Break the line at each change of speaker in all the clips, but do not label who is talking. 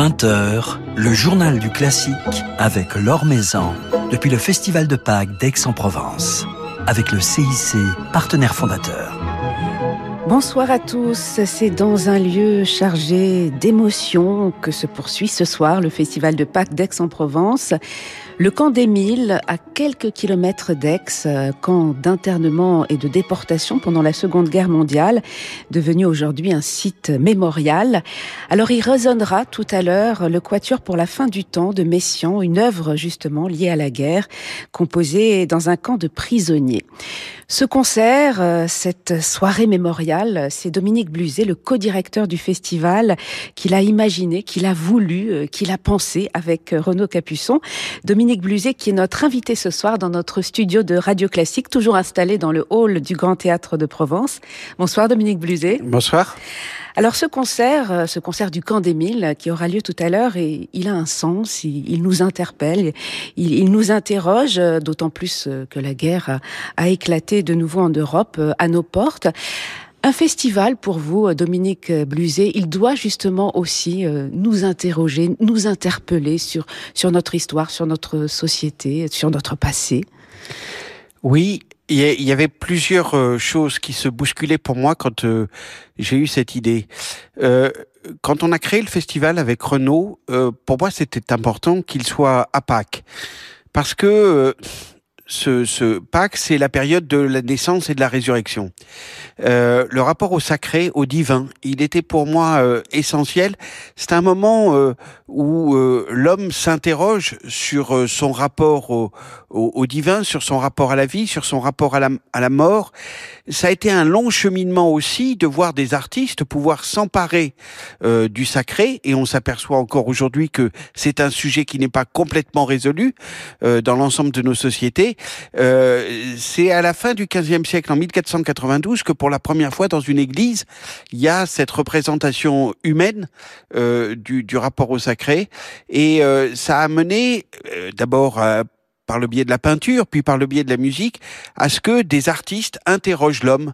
20h, le journal du classique avec Laure Maison depuis le Festival de Pâques d'Aix-en-Provence avec le CIC, partenaire fondateur.
Bonsoir à tous, c'est dans un lieu chargé d'émotions que se poursuit ce soir le Festival de Pâques d'Aix-en-Provence. Le camp d'Émile, à quelques kilomètres d'Aix, camp d'internement et de déportation pendant la Seconde Guerre mondiale, devenu aujourd'hui un site mémorial. Alors il résonnera tout à l'heure le Quatuor pour la fin du temps de Messian, une œuvre justement liée à la guerre, composée dans un camp de prisonniers. Ce concert, euh, cette soirée mémoriale, c'est Dominique Bluzet, le co-directeur du festival, qui l'a imaginé, qui l'a voulu, euh, qui l'a pensé avec Renaud Capuçon. Dominique Dominique Bluzet, qui est notre invité ce soir dans notre studio de Radio Classique, toujours installé dans le hall du Grand Théâtre de Provence. Bonsoir Dominique Bluzet.
Bonsoir.
Alors ce concert, euh, ce concert du camp d'Émile qui aura lieu tout à l'heure, il a un sens, il, nous interpelle, il, nous interroge, euh, d'autant plus euh, que la guerre a éclaté de nouveau en Europe, à nos portes. Un festival pour vous, euh, Dominique Bluzet, il doit justement aussi euh, nous interroger, nous interpeller sur, sur notre histoire, sur notre société, sur notre passé.
Oui, il y avait plusieurs euh, choses qui se bousculaient pour moi quand j'ai eu cette idée. quand on a créé le festival avec Renault, pour moi c'était important qu'il soit à Pâques. Parce que ce, ce Pâques, c'est la période de la naissance et de la résurrection. Euh, le rapport au sacré, au divin, il était pour moi euh, essentiel. C'est un moment euh, où euh, l'homme s'interroge sur son rapport au, au, divin, sur son rapport à la vie, sur son rapport à la, à la mort. Ça a été un long cheminement aussi de voir des artistes pouvoir s'emparer du sacré, et on s'aperçoit encore aujourd'hui que c'est un sujet qui n'est pas complètement résolu dans l'ensemble de nos sociétés. Euh, c'est à la fin du XVe siècle, en 1492, que pour la première fois dans une église, il y a cette représentation humaine euh, du, du, rapport au sacré. Et euh, ça a mené d'abord par le biais de la peinture, puis par le biais de la musique, à ce que des artistes interrogent l'homme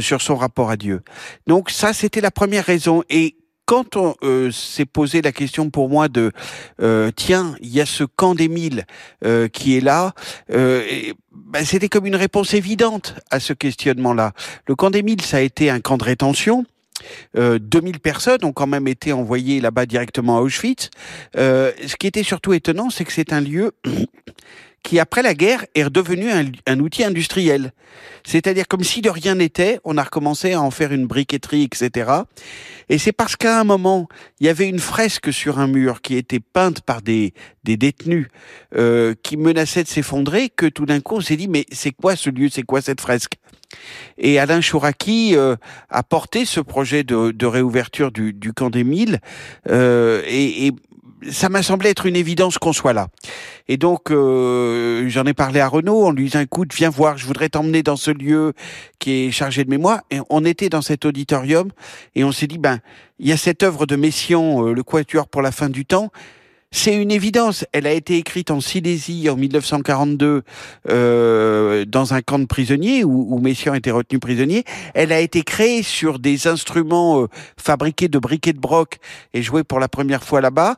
sur son rapport à Dieu. Donc ça, c'était la première raison. Et quand on euh, s'est posé la question pour moi de euh, tiens, il y a ce camp d'Émile euh, qui est là, ben, c'était comme une réponse évidente à ce questionnement-là. Le camp d'Émile, ça a été un camp de rétention. Euh, 2000 personnes ont quand même été envoyées là-bas directement à Auschwitz. ce qui était surtout étonnant, c'est que c'est un lieu qui, après la guerre, est redevenu un, un outil industriel. C'est-à-dire comme si de rien n'était, on a recommencé à en faire une briqueterie, etc. Et c'est parce qu'à un moment, il y avait une fresque sur un mur qui était peinte par des, des détenus euh, qui menaçaient de s'effondrer que tout d'un coup, on s'est dit, mais c'est quoi ce lieu, c'est quoi cette fresque? Et Alain Chouraki euh, a porté ce projet de, de réouverture du, du camp des Milles euh, et, et, ça m'a semblé être une évidence qu'on soit là. Et donc, euh, j'en ai parlé à Renaud en lui disant, écoute, viens voir, je voudrais t'emmener dans ce lieu qui est chargé de mémoire. Et on était dans cet auditorium et on s'est dit, ben, il y a cette œuvre de Messiaen, euh, le Quatuor pour la fin du temps. C'est une évidence. Elle a été écrite en Silésie en 1942 euh, dans un camp de prisonniers où, où Messiaen était retenu prisonnier. Elle a été créée sur des instruments euh, fabriqués de briquets de broc et joués pour la première fois là-bas.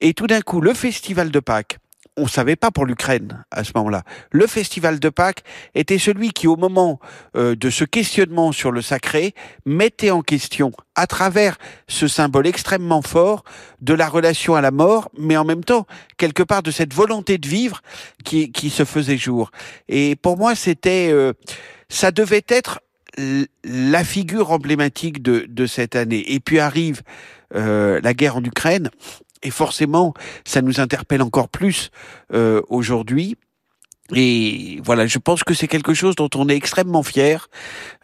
Et tout d'un coup, le festival de Pâques on savait pas pour l'Ukraine à ce moment-là. Le festival de Pâques était celui qui, au moment euh, de ce questionnement sur le sacré, mettait en question, à travers ce symbole extrêmement fort, de la relation à la mort, mais en même temps, quelque part, de cette volonté de vivre qui, qui se faisait jour. Et pour moi, c'était, euh, ça devait être la figure emblématique de, de cette année. Et puis arrive euh, la guerre en Ukraine. Et forcément, ça nous interpelle encore plus euh, aujourd'hui. Et voilà, je pense que c'est quelque chose dont on est extrêmement fier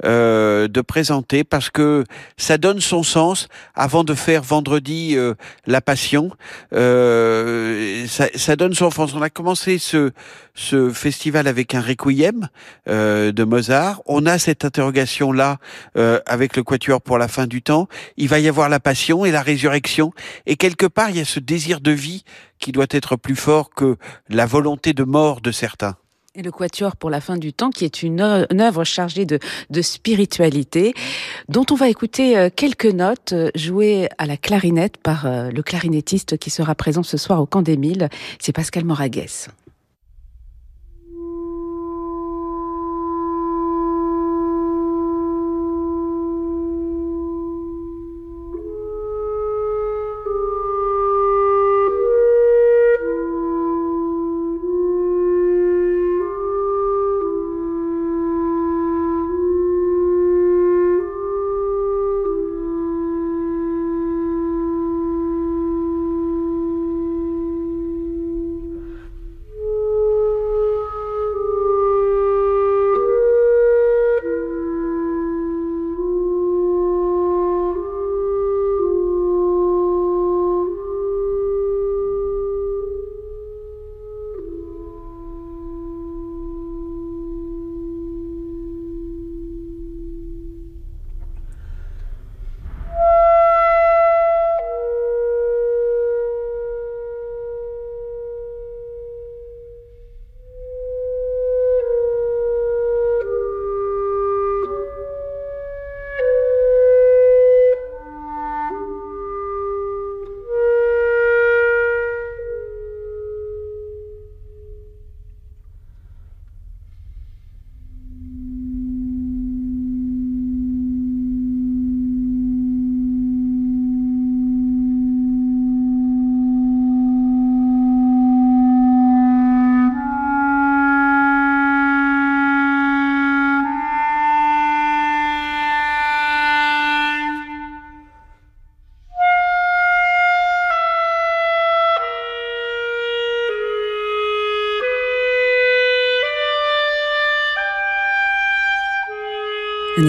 euh, de présenter parce que ça donne son sens avant de faire vendredi euh, la Passion. Euh, ça, ça, donne son sens. On a commencé ce, ce festival avec un requiem euh, de Mozart. On a cette interrogation là euh, avec le Quatuor pour la fin du temps. Il va y avoir la Passion et la résurrection. Et quelque part, il y a ce désir de vie qui doit être plus fort que la volonté de mort de certains.
Et le Quatuor pour la fin du temps, qui est une œuvre chargée de, de spiritualité, dont on va écouter euh, quelques notes euh, jouées à la clarinette par euh, le clarinettiste qui sera présent ce soir au Camp d'Émile, c'est Pascal Moragues.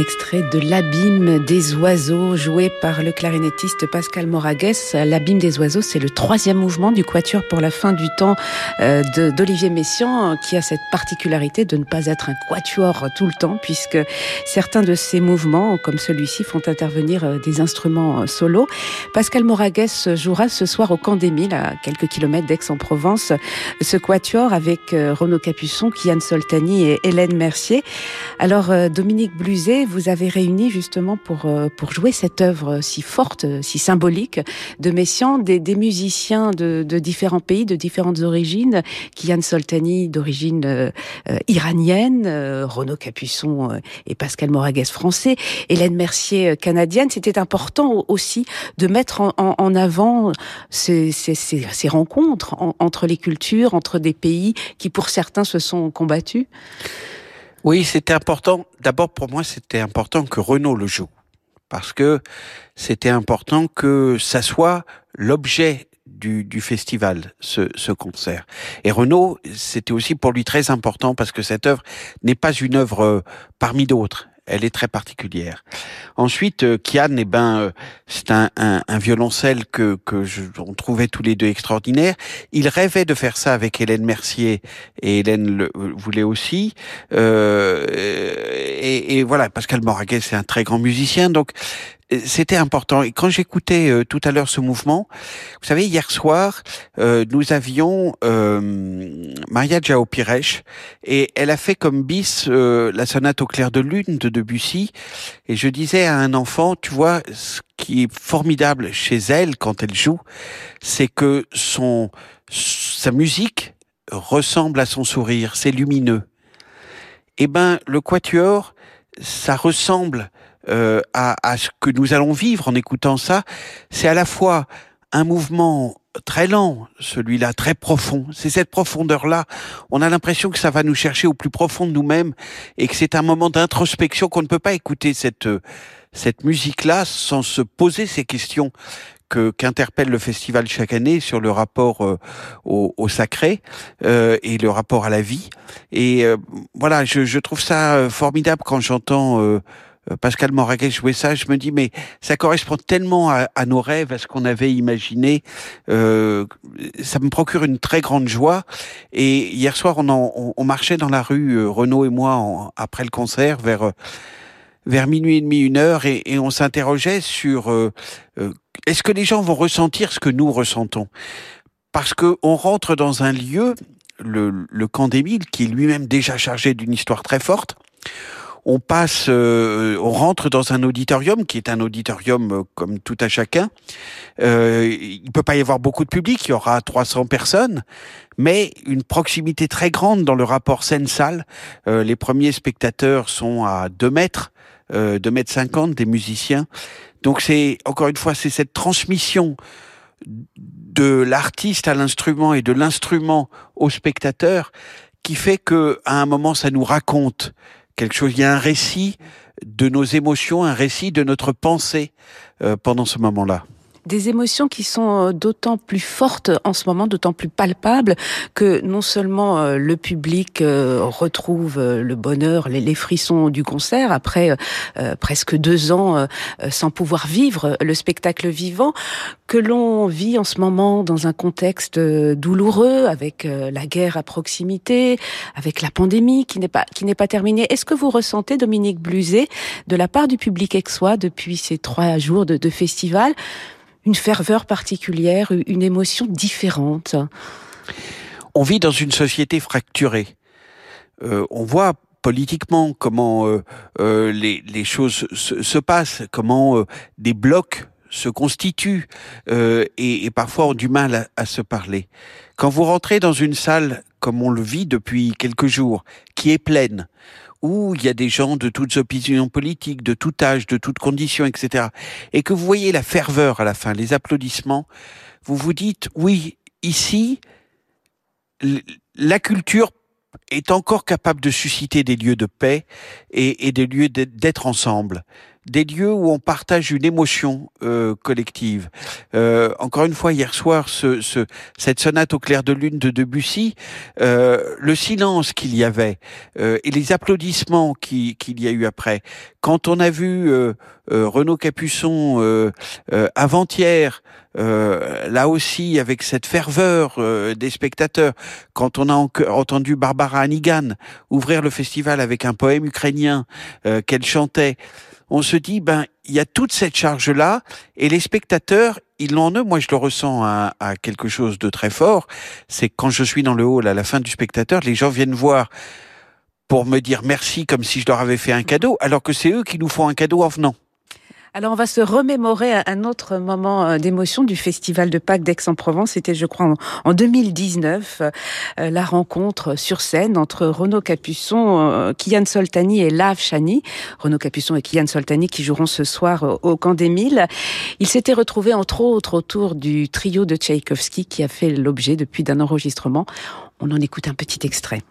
Extrait de L'abîme des oiseaux joué par le clarinettiste Pascal Moragues. L'abîme des oiseaux, c'est le troisième mouvement du quatuor pour la fin du temps euh, d'Olivier Messiaen qui a cette particularité de ne pas être un quatuor tout le temps puisque certains de ces mouvements, comme celui-ci, font intervenir euh, des instruments euh, solos. Pascal Moragues jouera ce soir au Camp d'Émile à quelques kilomètres d'Aix-en-Provence ce quatuor avec Renaud Capuçon, Kian Soltani et Hélène Mercier. Alors Dominique Bluzet vous avez réuni justement pour, euh, pour jouer cette œuvre si forte, si symbolique de Messiaen, des, des musiciens de, différents pays, de différentes origines, Kian Soltani d'origine euh, euh, iranienne, Renaud Capuçon et Pascal Moragues français, Hélène Mercier canadienne. C'était important aussi de mettre en, en, avant ces rencontres entre les cultures, entre des pays qui pour certains se sont combattus.
Oui, c'était important. D'abord, pour moi, c'était important que Renault le joue. Parce que c'était important que ça soit l'objet du, festival, ce, ce, concert. Et Renaud, c'était aussi pour lui très important parce que cette œuvre n'est pas une œuvre euh, parmi d'autres elle est très particulière. Ensuite, euh, Kian, eh ben, euh, c'est un, un, un, violoncelle que, que je, on trouvait tous les deux extraordinaire. Il rêvait de faire ça avec Hélène Mercier et Hélène le euh, voulait aussi. Euh, et, et, voilà, Pascal Moraguet, c'est un très grand musicien, donc c'était important. Et quand j'écoutais euh, tout à l'heure ce mouvement, vous savez, hier soir, euh, nous avions euh, Maria Jao Pires et elle a fait comme bis euh, la sonate au clair de lune de Debussy. Et je disais à un enfant, tu vois, ce qui est formidable chez elle quand elle joue, c'est que son sa musique ressemble à son sourire, c'est lumineux. Eh ben, le quatuor, ça ressemble euh, à, à, ce que nous allons vivre en écoutant ça, c'est à la fois un mouvement très lent, celui-là très profond. C'est cette profondeur-là. On a l'impression que ça va nous chercher au plus profond de nous-mêmes et que c'est un moment d'introspection qu'on ne peut pas écouter cette cette musique-là sans se poser ces questions que qu'interpelle le festival chaque année sur le rapport euh, au, au, sacré euh, et le rapport à la vie. Et euh, voilà, je, je, trouve ça euh, formidable quand j'entends euh, Pascal Moraguet jouait ça, je me dis mais ça correspond tellement à, à nos rêves, à ce qu'on avait imaginé. Euh, ça me procure une très grande joie. Et hier soir, on, en, on, marchait dans la rue, euh, Renaud et moi, en, après le concert, vers vers minuit et demi, une heure, et, et on s'interrogeait sur euh, est-ce que les gens vont ressentir ce que nous ressentons? Parce que on rentre dans un lieu le, le camp d'Émile, qui est lui-même déjà chargé d'une histoire très forte, on passe, euh, on rentre dans un auditorium qui est un auditorium euh, comme tout à chacun. Euh, il peut pas y avoir beaucoup de public, il y aura 300 personnes, mais une proximité très grande dans le rapport scène-salle. Euh, les premiers spectateurs sont à 2 mètres, euh, 2 mètres 50 des musiciens. Donc c'est encore une fois c'est cette transmission de l'artiste à l'instrument et de l'instrument au spectateur qui fait que à un moment ça nous raconte quelque chose. Il y a un récit de nos émotions, un récit de notre pensée euh, pendant ce moment-là
des émotions qui sont euh, d'autant plus fortes en ce moment, d'autant plus palpables que non seulement euh, le public euh, retrouve le bonheur, les frissons du concert après presque deux ans sans pouvoir vivre le spectacle vivant, que l'on vit en ce moment dans un contexte douloureux avec la guerre à proximité, avec la pandémie qui n'est pas qui n'est pas terminée. Est-ce que vous ressentez, Dominique Bluzet, de la part du public aixois depuis ces trois jours de, de festival, une ferveur particulière, une émotion différente.
On vit dans une société fracturée. Euh, on voit politiquement comment euh, euh, les, les, choses se, se, passent, comment euh, des blocs se constituent euh, et, et, parfois ont du mal à, à, se parler. Quand vous rentrez dans une salle comme on le vit depuis quelques jours, qui est pleine, où il y a des gens de toutes opinions politiques, de tout âge, de toutes conditions, etc., et que vous voyez la ferveur à la fin, les applaudissements, vous vous dites, oui, ici, la culture est encore capable de susciter des lieux de paix et, et des lieux d'être ensemble des lieux où on partage une émotion euh, collective. Euh, encore une fois, hier soir, ce, ce, cette sonate au clair de lune de Debussy, euh, le silence qu'il y avait euh, et les applaudissements qu'il qui y a eu après. Quand on a vu euh, euh, Renaud Capuçon avant-hier, là aussi avec cette ferveur des spectateurs, quand on a entendu Barbara Hannigan ouvrir le festival avec un poème ukrainien qu'elle chantait, on se dit, ben, il y a toute cette charge-là, et les spectateurs, ils l'ont en eux. Moi, je le ressens à, quelque chose de très fort. C'est quand je suis dans le hall à la fin du spectateur, les gens viennent voir pour me dire merci comme si je leur avais fait un cadeau, alors que c'est eux qui nous font un cadeau en venant.
Alors on va se remémorer un autre moment euh, d'émotion du Festival de Pâques d'Aix-en-Provence. C'était, je crois, en 2019, euh, la rencontre sur scène entre Renaud Capuçon, euh, Kian Soltani et Lav Chani. Renaud Capuçon et Kian Soltani qui joueront ce soir au Camp des Milles. Ils s'étaient retrouvés entre autres autour du trio de Tchaïkovski qui a fait l'objet depuis d'un enregistrement. On en écoute un petit extrait.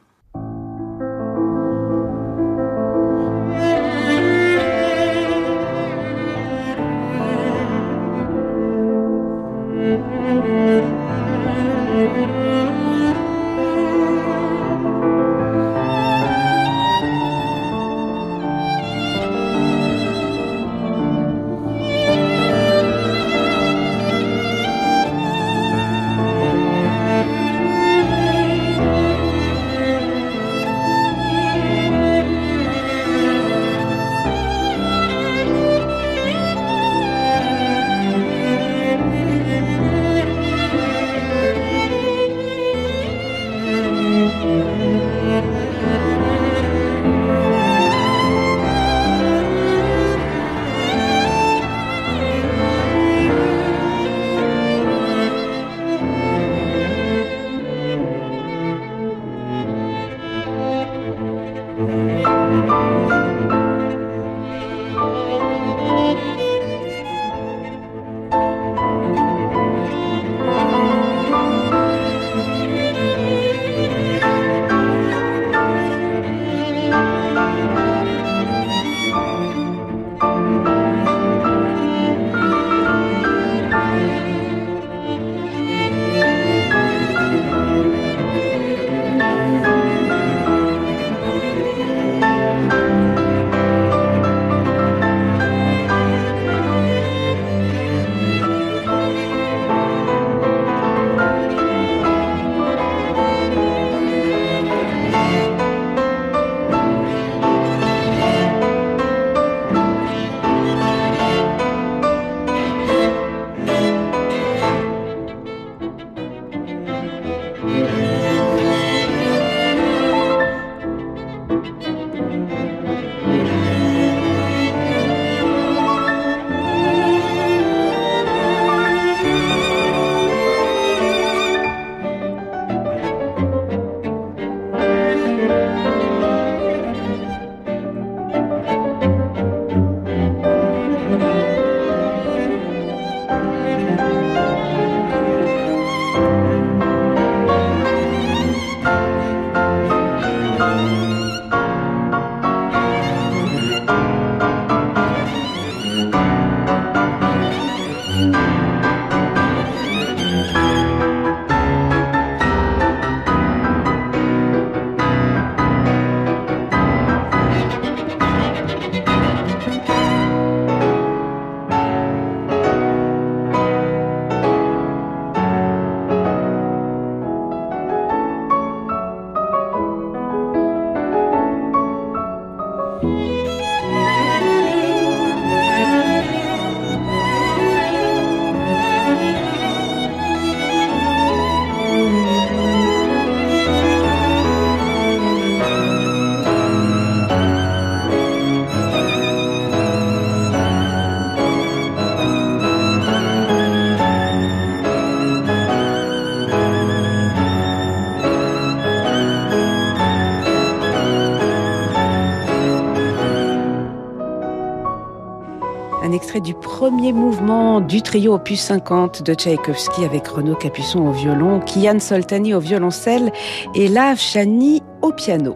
Premier mouvement du trio opus 50 de Tchaïkovski avec Renaud Capuçon au violon, Kian Soltani au violoncelle et Lav Chani au piano.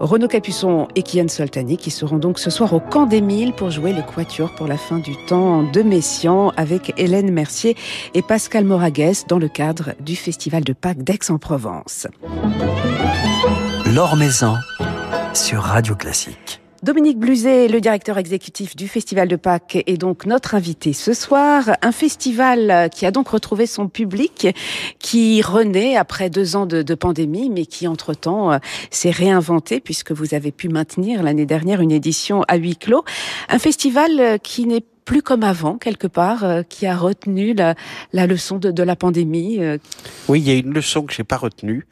Renaud Capuçon et Kian Soltani qui seront donc ce soir au Camp des Milles pour jouer le quatuor pour la fin du temps de Messian avec Hélène Mercier et Pascal Moragues dans le cadre du Festival de Pâques d'Aix-en-Provence.
Sur Radio Classique.
Dominique Bluzet, le directeur exécutif du Festival de Pâques, est donc notre invité ce soir. Un festival qui a donc retrouvé son public, qui renaît après deux ans de, pandémie, mais qui entre-temps euh, s'est réinventé puisque vous avez pu maintenir l'année dernière une édition à huis clos. Un festival euh, qui n'est plus comme avant, quelque part, euh, qui a retenu la, leçon de, la pandémie
Oui, il y a une leçon que j'ai pas retenue,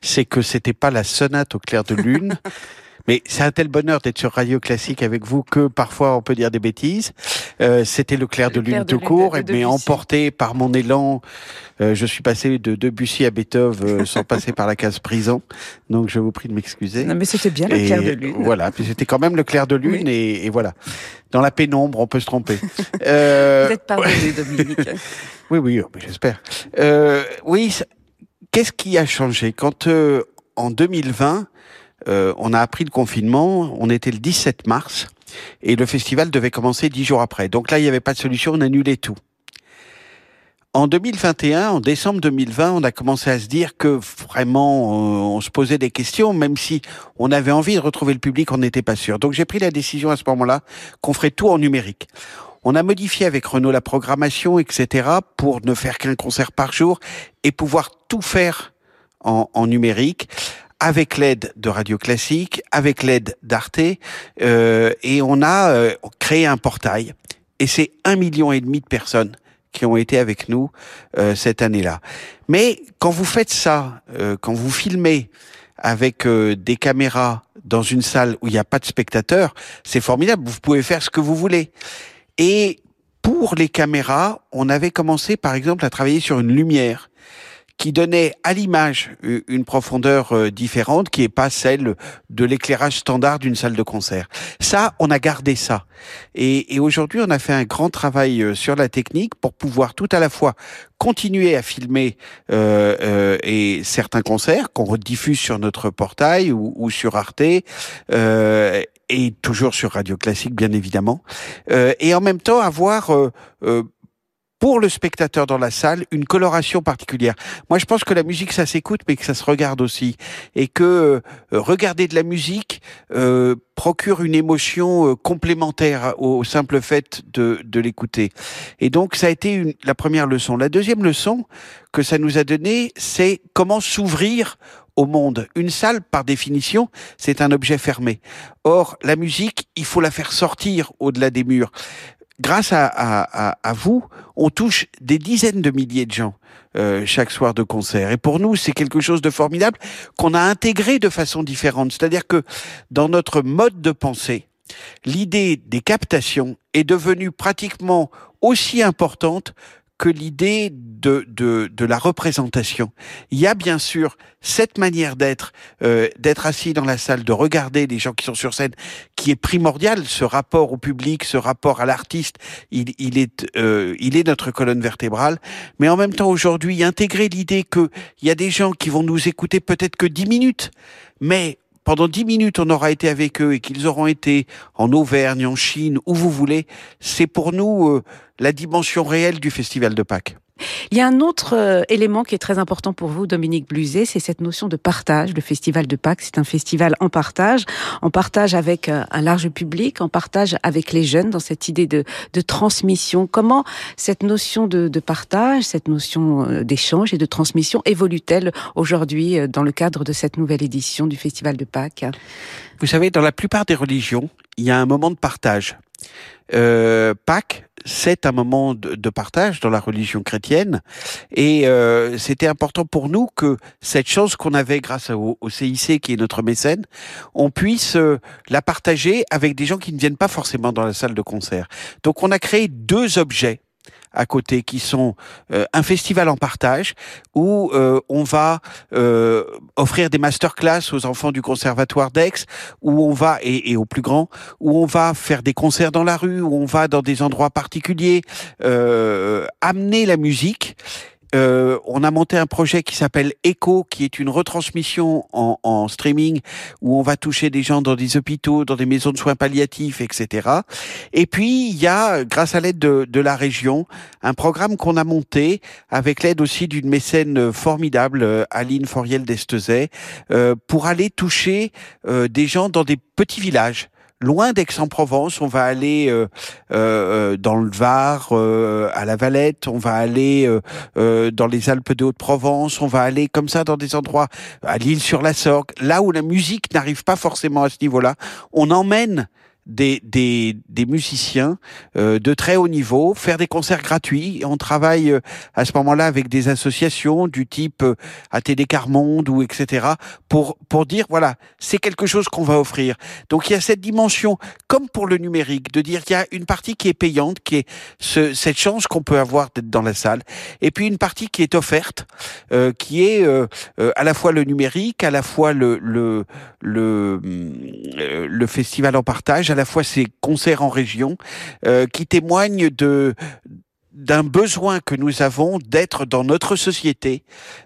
c'est que c'était pas la sonate au clair de lune, Mais c'est un tel bonheur d'être sur Radio Classique avec vous que parfois on peut dire des bêtises. Euh, C'était le clair de lune de, cours, mais emporté par mon élan, euh, je suis passé de Debussy à Beethoven euh, sans passer par la case prison. Donc je vous prie de m'excuser.
Non, mais c'était bien le clair de lune.
Voilà, c'était quand même le clair de lune et, et, voilà. Dans la pénombre, on peut se tromper.
Euh... Vous êtes pardonné, Dominique.
oui, oui, oh, j'espère. Euh, oui, qu'est-ce qui a changé? Quand euh, en 2020 euh, on a appris le confinement, on était le 17 mars, et le festival devait commencer dix jours après. Donc là, il n'y avait pas de solution, on annulait tout. En 2021, en décembre 2020, on a commencé à se dire que vraiment, on, se posait des questions, même si on avait envie de retrouver le public, on n'était pas sûr. Donc j'ai pris la décision à ce moment-là qu'on ferait tout en numérique. On a modifié avec Renault la programmation, etc., pour ne faire qu'un concert par jour et pouvoir tout faire en numérique avec l'aide de Radio Classique, avec l'aide d'Arte, euh, et on a euh, créé un portail. Et c'est un million et demi de personnes qui ont été avec nous euh, cette année-là. Mais quand vous faites ça, euh, quand vous filmez avec des caméras dans une salle où il n'y a pas de spectateurs, c'est formidable. Vous pouvez faire ce que vous voulez. Et pour les caméras, on avait commencé par exemple à travailler sur une lumière qui donnait à l'image une profondeur euh, différente qui est pas celle de l'éclairage standard d'une salle de concert. Ça, on a gardé ça. Et, aujourd'hui, on a fait un grand travail euh, sur la technique pour pouvoir tout à la fois continuer à filmer euh, euh, et certains concerts qu'on rediffuse sur notre portail ou, sur Arte. Euh, et toujours sur Radio Classique, bien évidemment, euh, et en même temps avoir pour le spectateur dans la salle une coloration particulière. Moi, je pense que la musique, ça s'écoute, mais que ça se regarde aussi, et que euh, regarder de la musique euh, procure une émotion euh, complémentaire au, simple fait de, de l'écouter. Et donc, ça a été une, la première leçon. La deuxième leçon que ça nous a donné, c'est comment s'ouvrir au monde. Une salle, par définition, c'est un objet fermé. Or, la musique, il faut la faire sortir au-delà des murs grâce à, vous, on touche des dizaines de milliers de gens euh, chaque soir de concert. Et pour nous, c'est quelque chose de formidable qu'on a intégré de façon différente. C'est-à-dire que dans notre mode de pensée, l'idée des captations est devenue pratiquement aussi importante que l'idée de, de, de, la représentation. Il y a bien sûr cette manière d'être, euh, d'être assis dans la salle, de regarder les gens qui sont sur scène, qui est primordial. Ce rapport au public, ce rapport à l'artiste, il, il est, euh, il est notre colonne vertébrale. Mais en même temps, aujourd'hui, intégrer l'idée qu'il y a des gens qui vont nous écouter peut-être que dix minutes, mais pendant dix minutes, on aura été avec eux et qu'ils auront été en Auvergne, en Chine, où vous voulez, c'est pour nous euh, la dimension réelle du Festival de Pâques.
Il y a un autre euh, élément qui est très important pour vous, Dominique Bluzet, c'est cette notion de partage. Le Festival de Pâques, c'est un festival en partage, en partage avec euh, un large public, en partage avec les jeunes, dans cette idée de, transmission. Comment cette notion de, partage, cette notion euh, d'échange et de transmission évolue-t-elle aujourd'hui dans le cadre de cette nouvelle édition du Festival de Pâques?
Vous savez, dans la plupart des religions, il y a un moment de partage. Pâques, c'est un moment de, partage dans la religion chrétienne, et euh, c'était important pour nous que cette chose qu'on avait grâce au, CIC, qui est notre mécène, on puisse euh, la partager avec des gens qui ne viennent pas forcément dans la salle de concert. Donc on a créé deux objets à côté qui sont un festival en partage où on va offrir des masterclass aux enfants du conservatoire d'Aix, où on va et, et, aux plus grands, où on va faire des concerts dans la rue, où on va dans des endroits particuliers, amener la musique euh, on a monté un projet qui s'appelle Echo, qui est une retransmission en, en, streaming où on va toucher des gens dans des hôpitaux, dans des maisons de soins palliatifs, etc. Et puis il y a, grâce à l'aide de, de, la région, un programme qu'on a monté avec l'aide aussi d'une mécène formidable, euh, Aline Foriel d'Estezet, euh, pour aller toucher euh, des gens dans des petits villages loin d'Aix-en-Provence, on va aller euh, euh, dans le Var, euh, à la Valette, on va aller dans les Alpes de Haute-Provence, on va aller comme ça dans des endroits à l'île sur la Sorgue, là où la musique n'arrive pas forcément à ce niveau-là. On emmène des, des, des musiciens euh, de très haut niveau, faire des concerts gratuits. On travaille euh, à ce moment-là avec des associations du type euh, ATD Carmonde ou etc. pour pour dire voilà c'est quelque chose qu'on va offrir. Donc il y a cette dimension comme pour le numérique de dire qu'il y a une partie qui est payante qui est ce, cette chance qu'on peut avoir d'être dans la salle et puis une partie qui est offerte euh, qui est euh, à la fois le numérique à la fois le le le, le festival en partage à la fois ces concerts en région euh, qui témoignent de d'un besoin que nous avons d'être dans notre société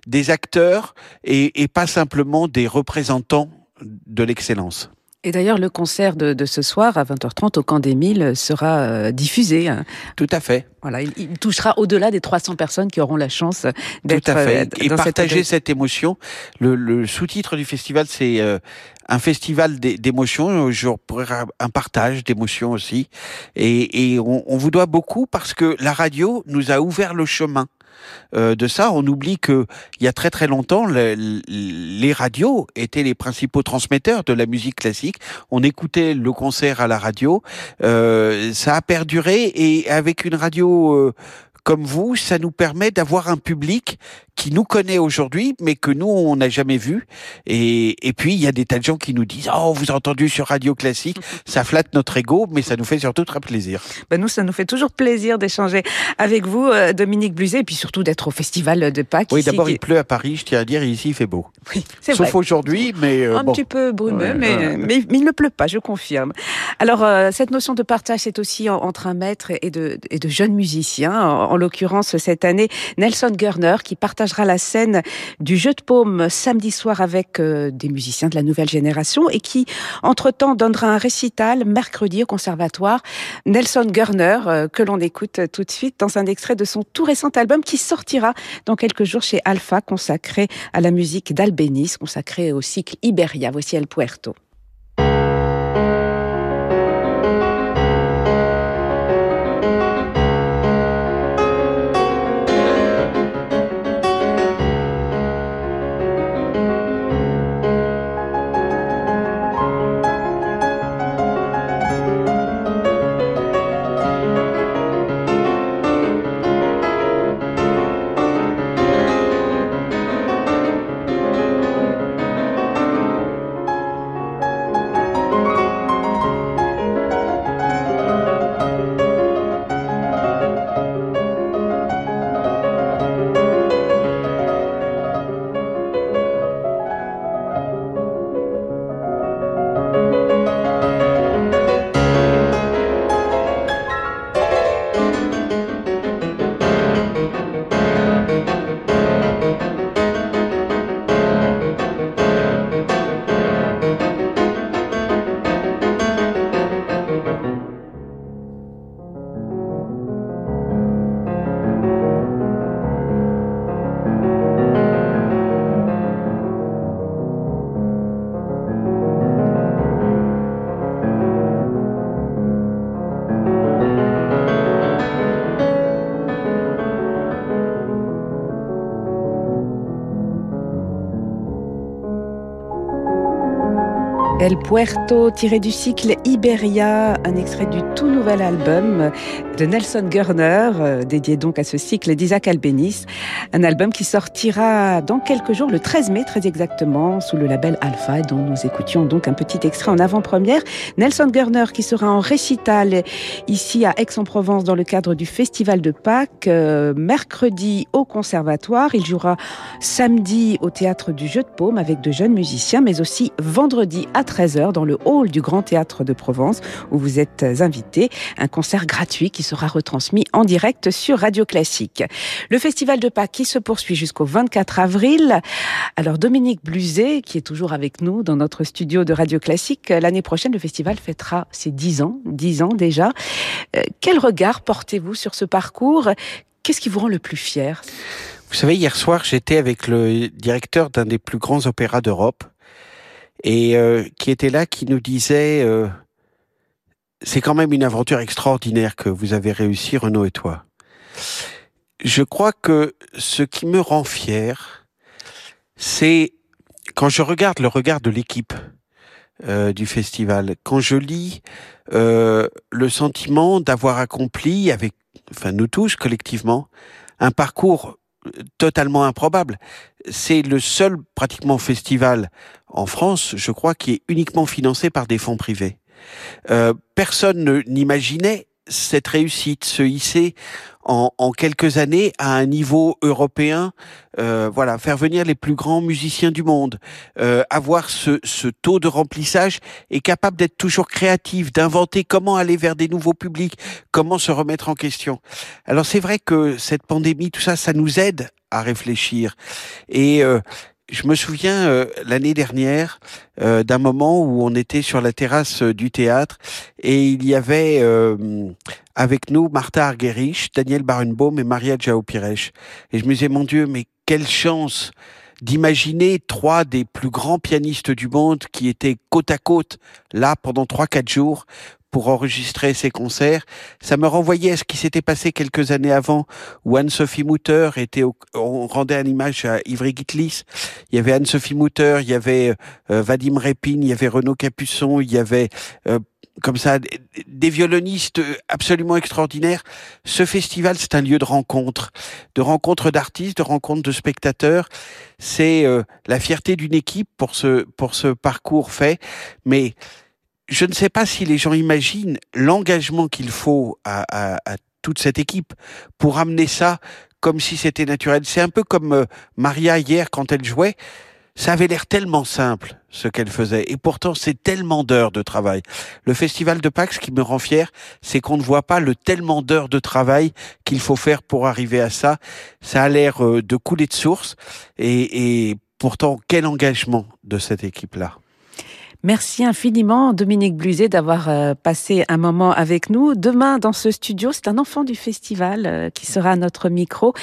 des acteurs et, et pas simplement des représentants de l'excellence.
Et d'ailleurs, le concert de, de, ce soir à 20h30 au Camp des Milles sera euh, diffusé. Hein.
Tout à fait.
Voilà, il, il touchera au-delà des 300 personnes qui auront la chance d'être.
Tout à fait. Et partager cette... cette, émotion. Le, le sous-titre du festival, c'est euh, un festival d'émotions, un partage d'émotions aussi. Et, on, vous doit beaucoup parce que la radio nous a ouvert le chemin euh, de ça. On oublie que il y a très très longtemps, le, les radios étaient les principaux transmetteurs de la musique classique. On écoutait le concert à la radio. Euh, ça a perduré et avec une radio euh, comme vous, ça nous permet d'avoir un public qui nous connaît aujourd'hui, mais que nous, on n'a jamais vu. Et, et puis, il y a des tas de gens qui nous disent, oh, vous avez entendu sur Radio Classique, ça flatte notre ego, mais ça nous fait surtout très plaisir.
Ben nous, ça nous fait toujours plaisir d'échanger avec vous, euh, Dominique Bluzet, et puis surtout d'être au Festival de Pâques.
Oui, d'abord, il pleut à Paris, je tiens à dire, et ici, il fait beau.
Oui, c'est.
Sauf aujourd'hui, mais
euh,
Un
bon. petit peu brumeux, ouais, mais, ouais. mais, mais, il ne pleut pas, je confirme. Alors, euh, cette notion de partage, c'est aussi entre un maître et de, et de jeunes musiciens. En, en l'occurrence, cette année, Nelson Gurner, qui partagera la scène du jeu de paume samedi soir avec euh, des musiciens de la nouvelle génération et qui, entre-temps, donnera un récital mercredi au conservatoire. Nelson Gurner, euh, que l'on écoute tout de suite dans un extrait de son tout récent album qui sortira dans quelques jours chez Alpha, consacré à la musique d'Albéniz, consacré au cycle Iberia. Voici El Puerto. S'appelle Puerto, tiré du cycle Iberia, un extrait du tout nouvel album de Nelson Gurner, euh, dédié donc à ce cycle d'Isaac Albéniz. Un album qui sortira dans quelques jours, le 13 mai très exactement, sous le label Alpha, dont nous écoutions donc un petit extrait en avant-première. Nelson Gurner qui sera en récital ici à Aix-en-Provence dans le cadre du Festival de Pâques, euh, mercredi au Conservatoire. Il jouera samedi au Théâtre du Jeu de Paume avec de jeunes musiciens, mais aussi vendredi à 13h dans le hall du Grand Théâtre de Provence où vous êtes invités. Un concert gratuit qui sera retransmis en direct sur Radio Classique. Le Festival de Pâques qui se poursuit jusqu'au 24 avril. Alors Dominique Bluzet, qui est toujours avec nous dans notre studio de Radio Classique, l'année prochaine, le festival fêtera ses 10 ans, 10 ans déjà. Euh, quel regard portez-vous sur ce parcours? Qu'est-ce qui vous rend le plus fier?
Vous savez, hier soir, j'étais avec le directeur d'un des plus grands opéras d'Europe et euh, qui était là, qui nous disait euh, c'est quand même une aventure extraordinaire que vous avez réussi, Renaud et toi. Je crois que ce qui me rend fier, c'est quand je regarde le regard de l'équipe euh, du festival, quand je lis euh, le sentiment d'avoir accompli avec, enfin nous tous collectivement, un parcours totalement improbable. C'est le seul pratiquement festival en France, je crois, qui est uniquement financé par des fonds privés. Euh, personne n'imaginait cette réussite, se hisser en, en, quelques années à un niveau européen, euh, voilà, faire venir les plus grands musiciens du monde, euh, avoir ce, ce, taux de remplissage et capable d'être toujours créatif, d'inventer comment aller vers des nouveaux publics, comment se remettre en question. Alors c'est vrai que cette pandémie, tout ça, ça nous aide à réfléchir et euh, je me souviens euh, l'année dernière euh, d'un moment où on était sur la terrasse euh, du théâtre et il y avait avec nous Martha Argerich, Daniel Barenbaum et Maria Jao Pires. Et je me disais, mon Dieu, mais quelle chance d'imaginer trois des plus grands pianistes du monde qui étaient côte à côte là pendant trois quatre jours pour enregistrer ses concerts. Ça me renvoyait à ce qui s'était passé quelques années avant, où Anne-Sophie Mutter était, on rendait un image à Ivry Gitlis. Il y avait Anne-Sophie Mutter, il y avait euh, Vadim Repin, il y avait Renaud Capuçon, il y avait euh, comme ça des violonistes absolument extraordinaires. Ce festival, c'est un lieu de rencontre, de rencontre d'artistes, de rencontre de spectateurs. C'est euh, la fierté d'une équipe pour ce pour ce parcours fait, mais je ne sais pas si les gens imaginent l'engagement qu'il faut à, toute cette équipe pour amener ça comme si c'était naturel. C'est un peu comme euh, Maria hier quand elle jouait. Ça avait l'air tellement simple ce qu'elle faisait et pourtant c'est tellement d'heures de travail. Le festival de Pâques, ce qui me rend fier, c'est qu'on ne voit pas le tellement d'heures de travail qu'il faut faire pour arriver à ça. Ça a l'air euh, de couler de source et, et pourtant quel engagement de cette équipe-là.
Merci infiniment, Dominique Bluzet, d'avoir euh, passé un moment avec nous. Demain, dans ce studio, c'est un enfant du festival euh, qui sera à notre micro,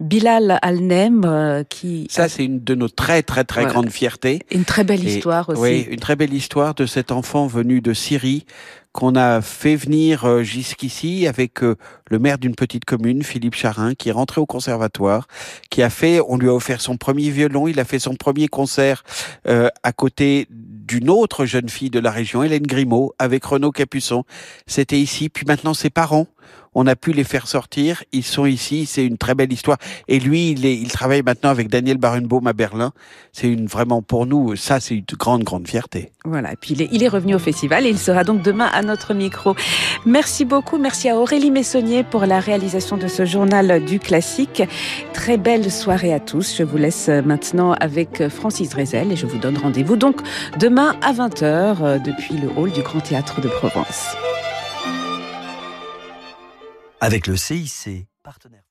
Bilal Alnem, euh, qui...
Ça, c'est une de nos très, très, très voilà. grandes fiertés.
Une très belle Et, histoire aussi.
Oui, une très belle histoire de cet enfant venu de Syrie, qu'on a fait venir jusqu'ici avec le maire d'une petite commune, Philippe Charin, qui est rentré au conservatoire, qui a fait, on lui a offert son premier violon, il a fait son premier concert euh, à côté d'une autre jeune fille de la région, Hélène Grimaud, avec Renaud Capuçon. C'était ici, puis maintenant ses parents on a pu les faire sortir. Ils sont ici, c'est une très belle histoire. Et lui, il, travaille maintenant avec Daniel Barenbaum à Berlin. C'est une vraiment pour nous, ça, c'est une grande, grande fierté.
Voilà. Et puis il est, il est revenu au festival et il sera donc demain à notre micro. Merci beaucoup. Merci à Aurélie Messonnier pour la réalisation de ce journal du classique. Très belle soirée à tous. Je vous laisse maintenant avec Francis Drezel et je vous donne rendez-vous donc demain à 20h depuis le hall du Grand Théâtre de Provence
avec le CIC, partenaire.